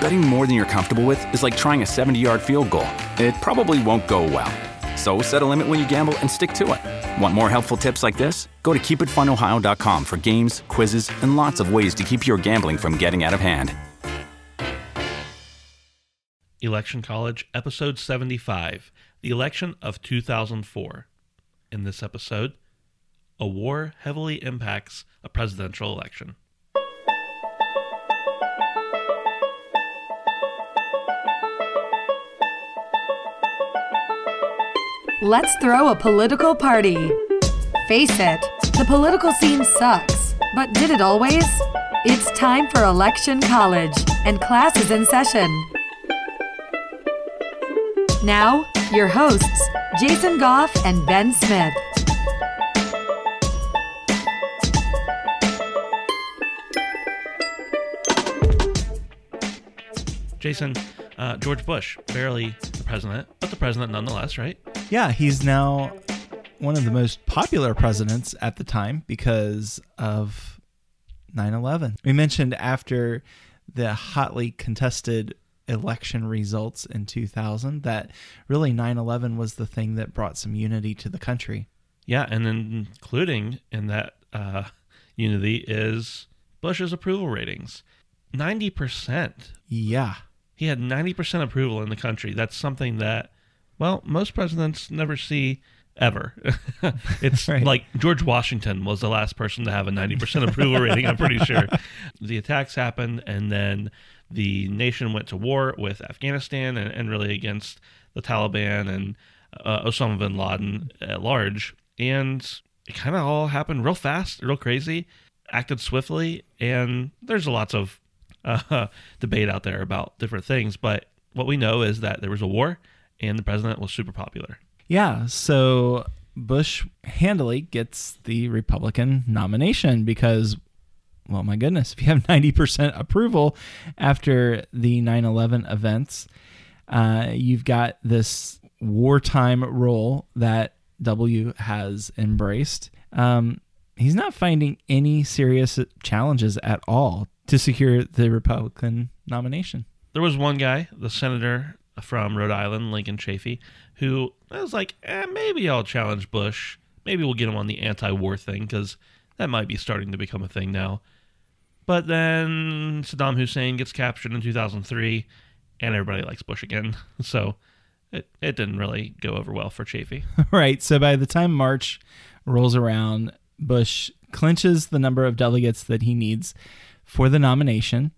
Betting more than you're comfortable with is like trying a 70 yard field goal. It probably won't go well. So set a limit when you gamble and stick to it. Want more helpful tips like this? Go to keepitfunohio.com for games, quizzes, and lots of ways to keep your gambling from getting out of hand. Election College, Episode 75 The Election of 2004. In this episode, a war heavily impacts a presidential election. Let's throw a political party. Face it, the political scene sucks. But did it always? It's time for Election College, and class is in session. Now, your hosts, Jason Goff and Ben Smith. Jason, uh, George Bush, barely the president, but the president nonetheless, right? Yeah, he's now one of the most popular presidents at the time because of 9 11. We mentioned after the hotly contested election results in 2000 that really 9 11 was the thing that brought some unity to the country. Yeah, and then including in that uh, unity is Bush's approval ratings 90%. Yeah. He had 90% approval in the country. That's something that, well, most presidents never see ever. it's Right. like George Washington was the last person to have a 90% approval rating, I'm pretty sure. The attacks happened, and then the nation went to war with Afghanistan and, and really against the Taliban and uh, Osama bin Laden at large. And it kind of all happened real fast, real crazy, acted swiftly, and there's lots of uh, debate out there about different things. But what we know is that there was a war, and the president was super popular. Yeah, so Bush handily gets the Republican nomination because, well, my goodness, if you have 90% approval after the 9 11 events, uh, you've got this wartime role that W has embraced. Um, he's not finding any serious challenges at all to secure the Republican nomination. There was one guy, the senator from Rhode Island, Lincoln Chafee, who I was like, eh, maybe I'll challenge Bush. Maybe we'll get him on the anti-war thing because that might be starting to become a thing now. But then Saddam Hussein gets captured in 2003, and everybody likes Bush again. So it, it didn't really go over well for Chafee. right. So by the time March rolls around, Bush clinches the number of delegates that he needs for the nomination,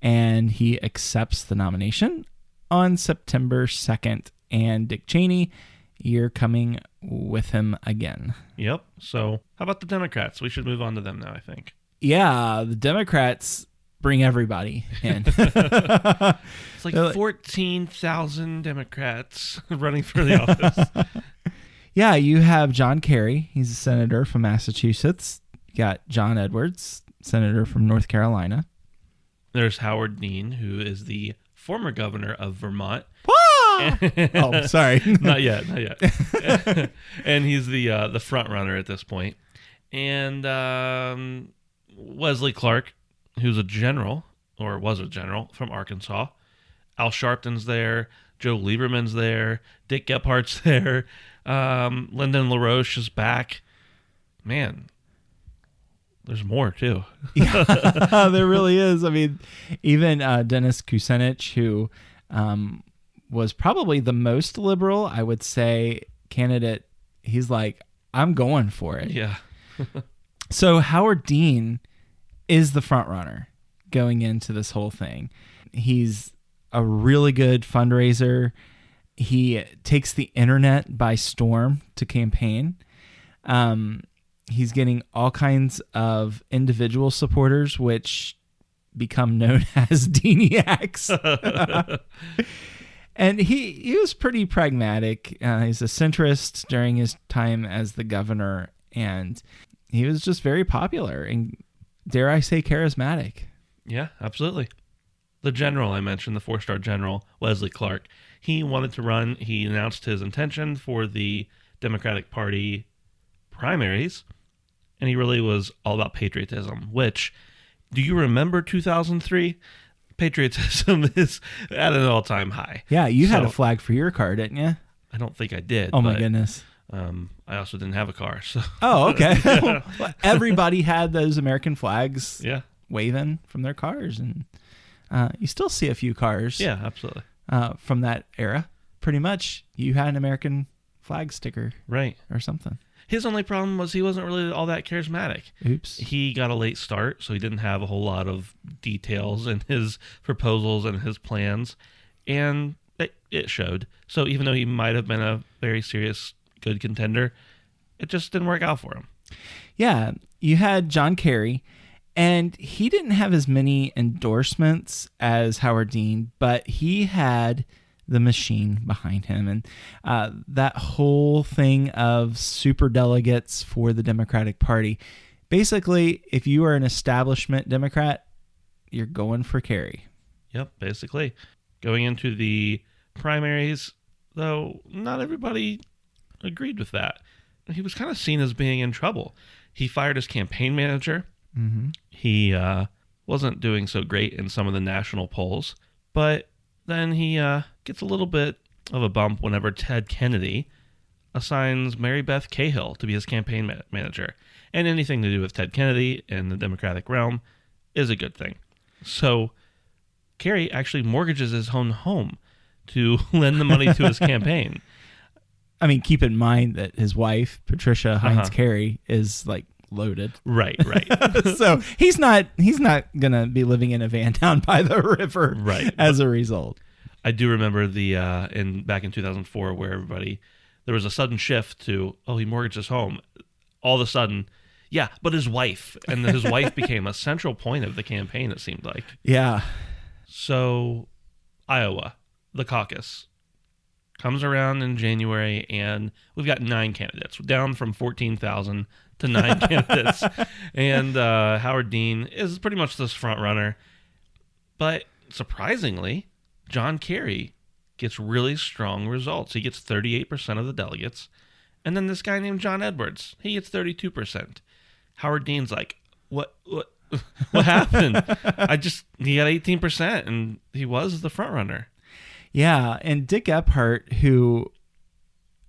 and he accepts the nomination on September 2nd. And Dick Cheney, you're coming with him again. Yep. So how about the Democrats? We should move on to them now, I think. Yeah, the Democrats bring everybody in. It's like They're like- 14,000 Democrats running for the office. yeah, you have John Kerry. He's a senator from Massachusetts. You got John Edwards, senator from North Carolina. There's Howard Dean, who is the former governor of Vermont. oh, sorry. not yet, not yet. and he's the uh, the front runner at this point. And um, Wesley Clark, who's a general or was a general from Arkansas. Al Sharpton's there. Joe Lieberman's there. Dick Gephardt's there. Um, Lyndon LaRouche is back. Man, there's more too. there really is. I mean, even uh, Dennis Kucinich, who um, was probably the most liberal, I would say, candidate, he's like, I'm going for it. Yeah. So Howard Dean is the front runner going into this whole thing. He's a really good fundraiser. He takes the internet by storm to campaign. Um, he's getting all kinds of individual supporters, which become known as Deaniacs. and he he was pretty pragmatic. Uh, he's a centrist during his time as the governor, and he was just very popular and dare I say charismatic. Yeah, absolutely. The general I mentioned, the four star general, Wesley Clark, he wanted to run. He announced his intention for the Democratic Party primaries, and he really was all about patriotism, which, do you remember 2003? Patriotism is at an all time high. Yeah, you had a flag for your car, didn't you? I don't think I did. Oh my but, goodness. Um, I also didn't have a car, so Oh, okay. Well, Everybody had those American flags yeah, waving from their cars, and uh, you still see a few cars yeah, absolutely, uh, from that era. Pretty much, you had an American flag sticker right. or something. His only problem was he wasn't really all that charismatic. Oops. He got a late start, so he didn't have a whole lot of details in his proposals and his plans, and it, it showed. So even though he might have been a very serious, good contender, it just didn't work out for him. Yeah, you had John Kerry, and he didn't have as many endorsements as Howard Dean, but he had the machine behind him, and uh, that whole thing of super delegates for the Democratic Party. Basically, if you are an establishment Democrat, you're going for Kerry. Yep, basically. Going into the primaries, though, not everybody agreed with that. He was kind of seen as being in trouble. He fired his campaign manager. Mm-hmm. He uh, wasn't doing so great in some of the national polls, but then he uh, gets a little bit of a bump whenever Ted Kennedy assigns Mary Beth Cahill to be his campaign ma- manager. And anything to do with Ted Kennedy in the Democratic realm is a good thing. So Kerry actually mortgages his own home to lend the money to his campaign. I mean, keep in mind that his wife, Patricia Heinz Uh-huh. Kerry, is like loaded. Right, right. so he's not he's not gonna be living in a van down by the river Right. as a result I do remember the uh, in back in 2004 where everybody there was a sudden shift to oh he mortgaged his home, all of a sudden, yeah, but his wife and his wife became a central point of the campaign. It seemed like yeah so. Iowa, the caucus comes around in January, and we've got nine candidates, down from 14,000 to nine candidates, and uh, Howard Dean is pretty much this front runner. But surprisingly, John Kerry gets really strong results. He gets 38% of the delegates. And then this guy named John Edwards, he gets 32%. Howard Dean's like, what, what, what happened? I just, he got 18% and he was the front runner. yeah and Dick Gephardt who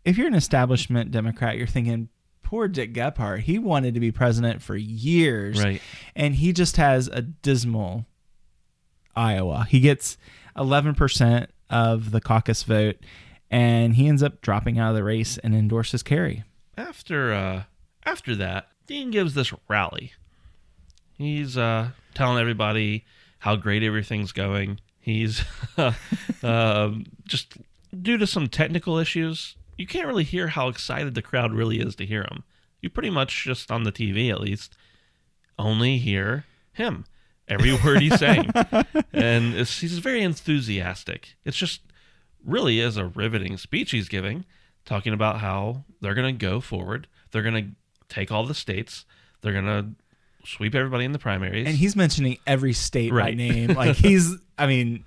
if you're an establishment Democrat you're thinking poor Dick Gephardt he wanted to be president for years Right. and he just has a dismal Iowa he gets 11% of the caucus vote and he ends up dropping out of the race and endorses Kerry After, uh, after that, Dean gives this rally. He's, uh, telling everybody how great everything's going. He's, um, just due to some technical issues, you can't really hear how excited the crowd really is to hear him. You pretty much just on the TV at least only hear him every word he's saying, and he's very enthusiastic. It's just really is a riveting speech he's giving, talking about how they're going to go forward. They're going to take all the states. They're going to sweep everybody in the primaries. and he's mentioning every state by Right. name like he's I mean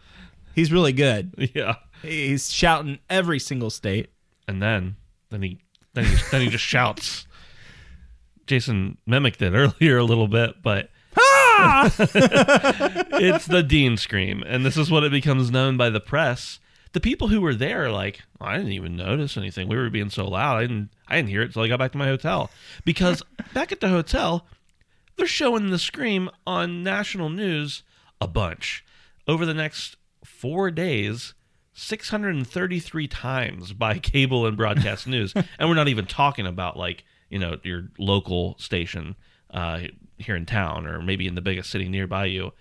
he's really good yeah. he's shouting every single state and then then he then he then he just shouts. Jason mimicked it earlier a little bit, but it's the Dean scream, and this is what it becomes known by the press. The people who were there like, "Oh, I didn't even notice anything. We were being so loud. I didn't I didn't hear it until I got back to my hotel. Because back at the hotel, they're showing the scream on national news a bunch over the next four days 633 times by cable and broadcast news and we're not even talking about like you know your local station uh, here in town or maybe in the biggest city nearby you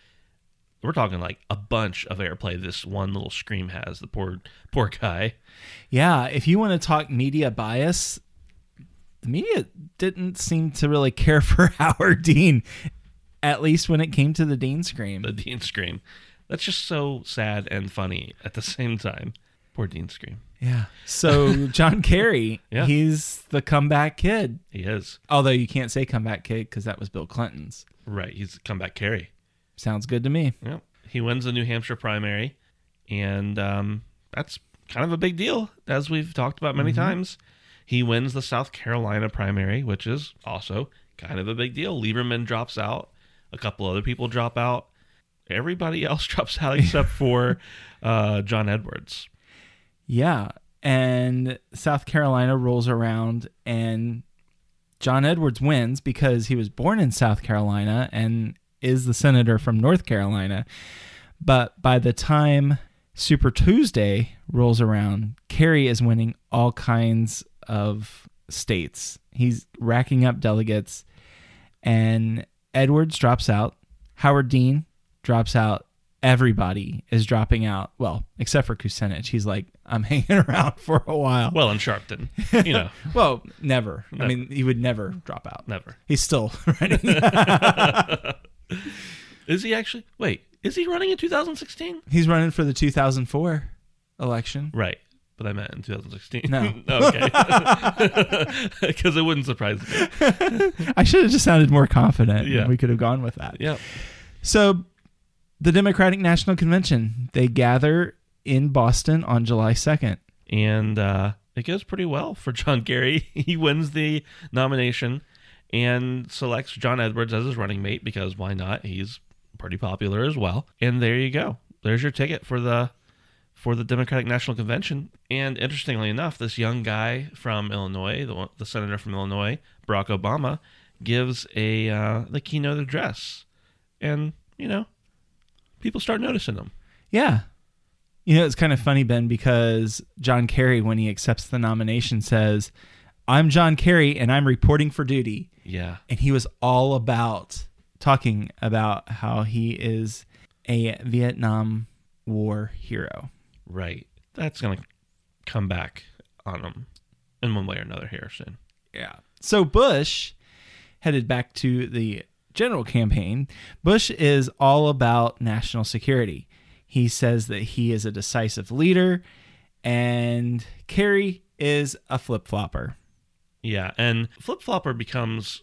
we're talking like a bunch of airplay this one little scream has the poor poor guy Yeah, if you want to talk media bias, the media didn't seem to really care for Howard Dean. At least when it came to the Dean scream. The Dean Scream. That's just so sad and funny at the same time. Poor Dean Scream. yeah. So John Kerry, Yeah. he's the comeback kid. He is. Although you can't say comeback kid because that was Bill Clinton's. Right. He's comeback Kerry. Sounds good to me. Yep. He wins the New Hampshire primary, and um, that's kind of a big deal, as we've talked about many times. He wins the South Carolina primary, which is also kind of a big deal. Lieberman drops out, a couple other people drop out. Everybody else drops out except for uh, John Edwards. Yeah. And South Carolina rolls around and John Edwards wins because he was born in South Carolina and is the senator from North Carolina. But by the time Super Tuesday rolls around, Kerry is winning all kinds of states. He's racking up delegates and Edwards drops out. Howard Dean drops out. Everybody is dropping out. Well, except for Kucinich. He's like, I'm hanging around for a while. Well, and Sharpton, you know, Well, never. I mean, he would never drop out. never. He's still running. Is he actually? Wait, is he running in 2016? He's running for the 2004 election. Right. But I meant in 2016. No. okay. Because it wouldn't surprise me. I should have just sounded more confident. Yeah. We could have gone with that. Yep. So, the Democratic National Convention, they gather in Boston on July 2nd. and uh, it goes pretty well for John Kerry. He wins the nomination and selects John Edwards as his running mate because why not? He's pretty popular as well. And there you go. There's your ticket for the for the Democratic National Convention. And interestingly enough, this young guy from Illinois, the the senator from Illinois, Barack Obama, gives a uh, the keynote address, and you know, people start noticing them. Yeah. You know, it's kind of funny, Ben, because John Kerry, when he accepts the nomination, says, I'm John Kerry and I'm reporting for duty. Yeah. and he was all about talking about how he is a Vietnam War hero. Right. That's going to come back on him in one way or another here soon. Yeah. So Bush headed back to the general campaign. Bush is all about national security. He says that he is a decisive leader, and Kerry is a flip flopper. Yeah. And flip flopper becomes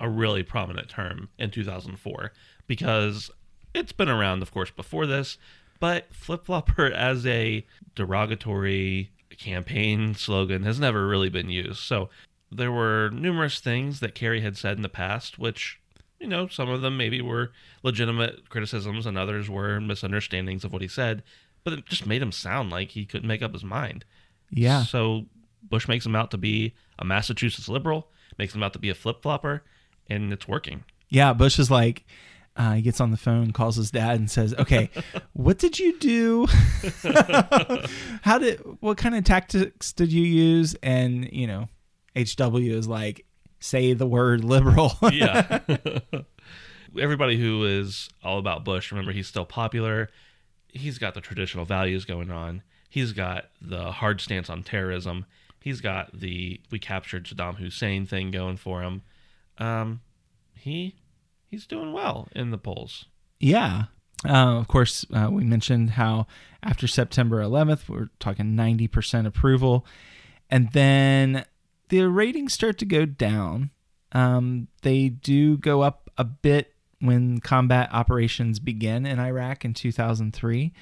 a really prominent term in 2004 because it's been around, of course, before this, but flip flopper as a derogatory campaign slogan has never really been used. So there were numerous things that Kerry had said in the past, which, you know, some of them maybe were legitimate criticisms and others were misunderstandings of what he said, but it just made him sound like he couldn't make up his mind. Yeah. So Bush makes him out to be a Massachusetts liberal, makes him out to be a flip flopper, and it's working. Yeah, Bush is like, uh, he gets on the phone, calls his dad, and says, "Okay, what did you do? How did? What kind of tactics did you use?" And you know, HW is like, "Say the word liberal." Yeah. Everybody who is all about Bush, remember he's still popular. He's got the traditional values going on. He's got the hard stance on terrorism. He's got the we captured Saddam Hussein thing going for him. Um, he he's doing well in the polls. yeah. Uh, of course, uh, we mentioned how after September 11th, we're talking 90% approval, and then the ratings start to go down. Um, they do go up a bit when combat operations begin in Iraq in 2003.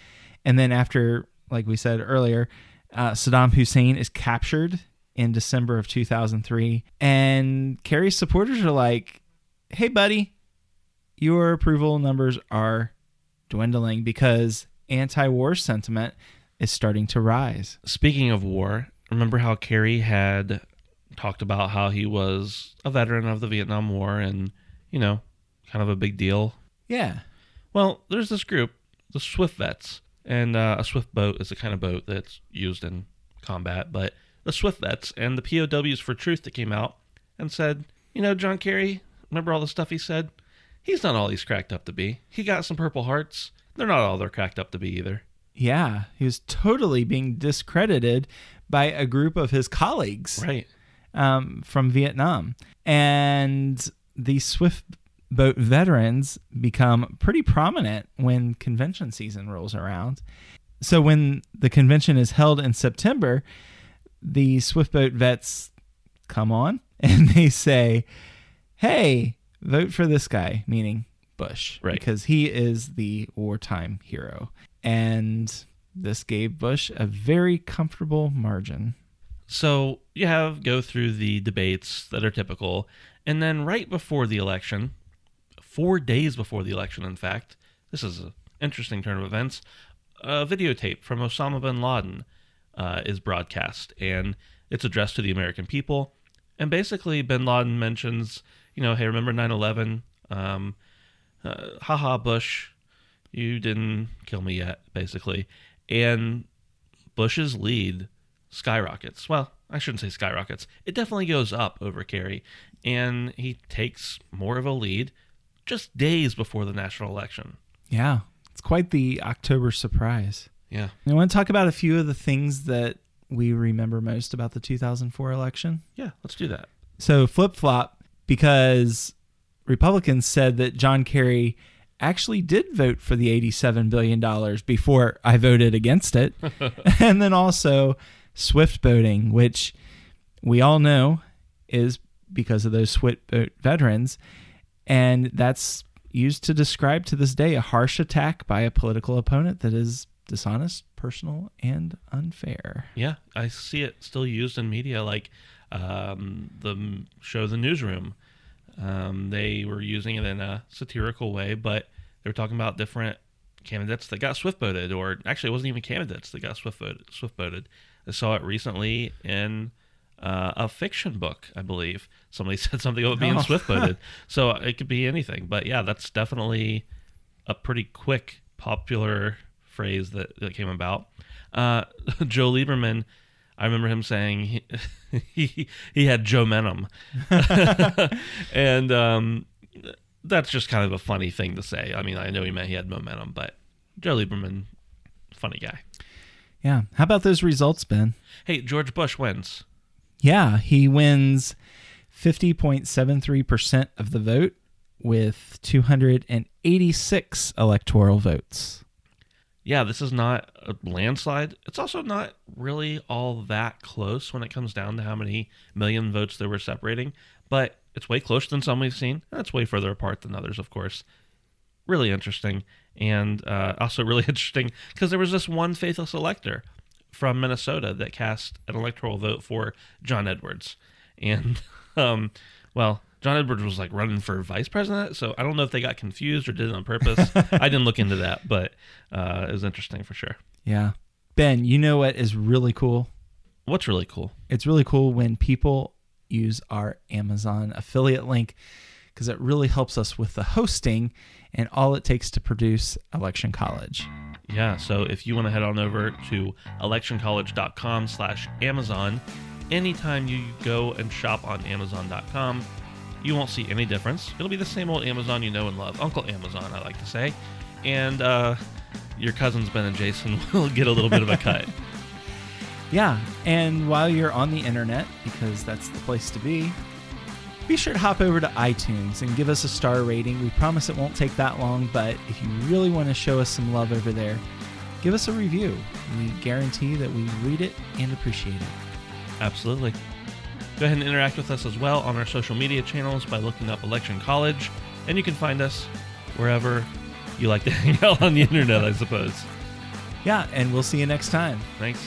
And then, after, like we said earlier, uh, Saddam Hussein is captured in December of 2003. And Kerry's supporters are like, hey, buddy, your approval numbers are dwindling because anti war sentiment is starting to rise. Speaking of war, remember how Kerry had talked about how he was a veteran of the Vietnam War and, you know, kind of a big deal. Yeah. Well, there's this group, the Swift Vets, and uh, a Swift boat is the kind of boat that's used in combat, but the Swift Vets and the POWs for Truth that came out and said, you know, John Kerry, remember all the stuff he said? He's not all he's cracked up to be. He got some Purple Hearts. They're not all they're cracked up to be either. Yeah. He was totally being discredited by a group of his colleagues Right. Um, from Vietnam. And the Swift boat veterans become pretty prominent when convention season rolls around. So when the convention is held in September, the swift boat vets come on and they say, "Hey, vote for this guy," meaning Bush, Right. because he is the wartime hero. And this gave Bush a very comfortable margin. So you have go through the debates that are typical, and then right before the election, four days before the election, in fact, this is an interesting turn of events. A videotape from Osama bin Laden uh, is broadcast, and it's addressed to the American people. And basically, bin Laden mentions, you know, hey, remember 9 11? Um, uh, haha, Bush, you didn't kill me yet, basically. And Bush's lead skyrockets. Well, I shouldn't say skyrockets. It definitely goes up over Kerry, and he takes more of a lead just days before the national election. Yeah, it's quite the October surprise. Yeah. I want to talk about a few of the things that we remember most about the 2004 election. Yeah, let's do that. So flip flop because Republicans said that John Kerry actually did vote for the $87 billion before I voted against it. and then also swift boating, which we all know is because of those swift boat veterans. And that's used to describe to this day a harsh attack by a political opponent that is dishonest, personal, and unfair. Yeah, I see it still used in media, like um, the show The Newsroom. Um, they were using it in a satirical way, but they were talking about different candidates that got swift boated, or actually, it wasn't even candidates that got swift boated. I saw it recently in uh, a fiction book, I believe. Somebody said something about being Oh. swift boated, so it could be anything. But yeah, that's definitely a pretty quick popular phrase that, that came about. Uh, Joe Lieberman, I remember him saying he he, he had Joementum, and um, that's just kind of a funny thing to say. I mean, I know he meant he had momentum, but Joe Lieberman, funny guy. Yeah. How about those results, Ben? Hey, George Bush wins. Yeah, he wins 50.73% of the vote with 286 electoral votes. yeah, this is not a landslide. It's also not really all that close when it comes down to how many million votes there were separating, but it's way closer than some we've seen. and It's way further apart than others, of course. Really interesting, and uh, also really interesting because there was this one faithless elector from Minnesota that cast an electoral vote for John Edwards, and um, well. John Edwards was like running for vice president, so I don't know if they got confused or did it on purpose. I didn't look into that, but uh, it was interesting for sure. Yeah. Ben, you know what is really cool? What's really cool? It's really cool when people use our Amazon affiliate link because it really helps us with the hosting and all it takes to produce Election College. Yeah, so if you want to head on over to electioncollege.com slash Amazon, anytime you go and shop on Amazon.com, you won't see any difference. It'll be the same old Amazon you know and love. Uncle Amazon, I like to say. And uh, your cousins Ben and Jason will get a little bit of a cut. Yeah, and while you're on the internet, because that's the place to be, be sure to hop over to iTunes and give us a star rating. We promise it won't take that long, but if you really want to show us some love over there, give us a review. We guarantee that we read it and appreciate it. Absolutely. Go ahead and interact with us as well on our social media channels by looking up Election College, and you can find us wherever you like to hang out on the internet, I suppose. Yeah, and we'll see you next time. Thanks.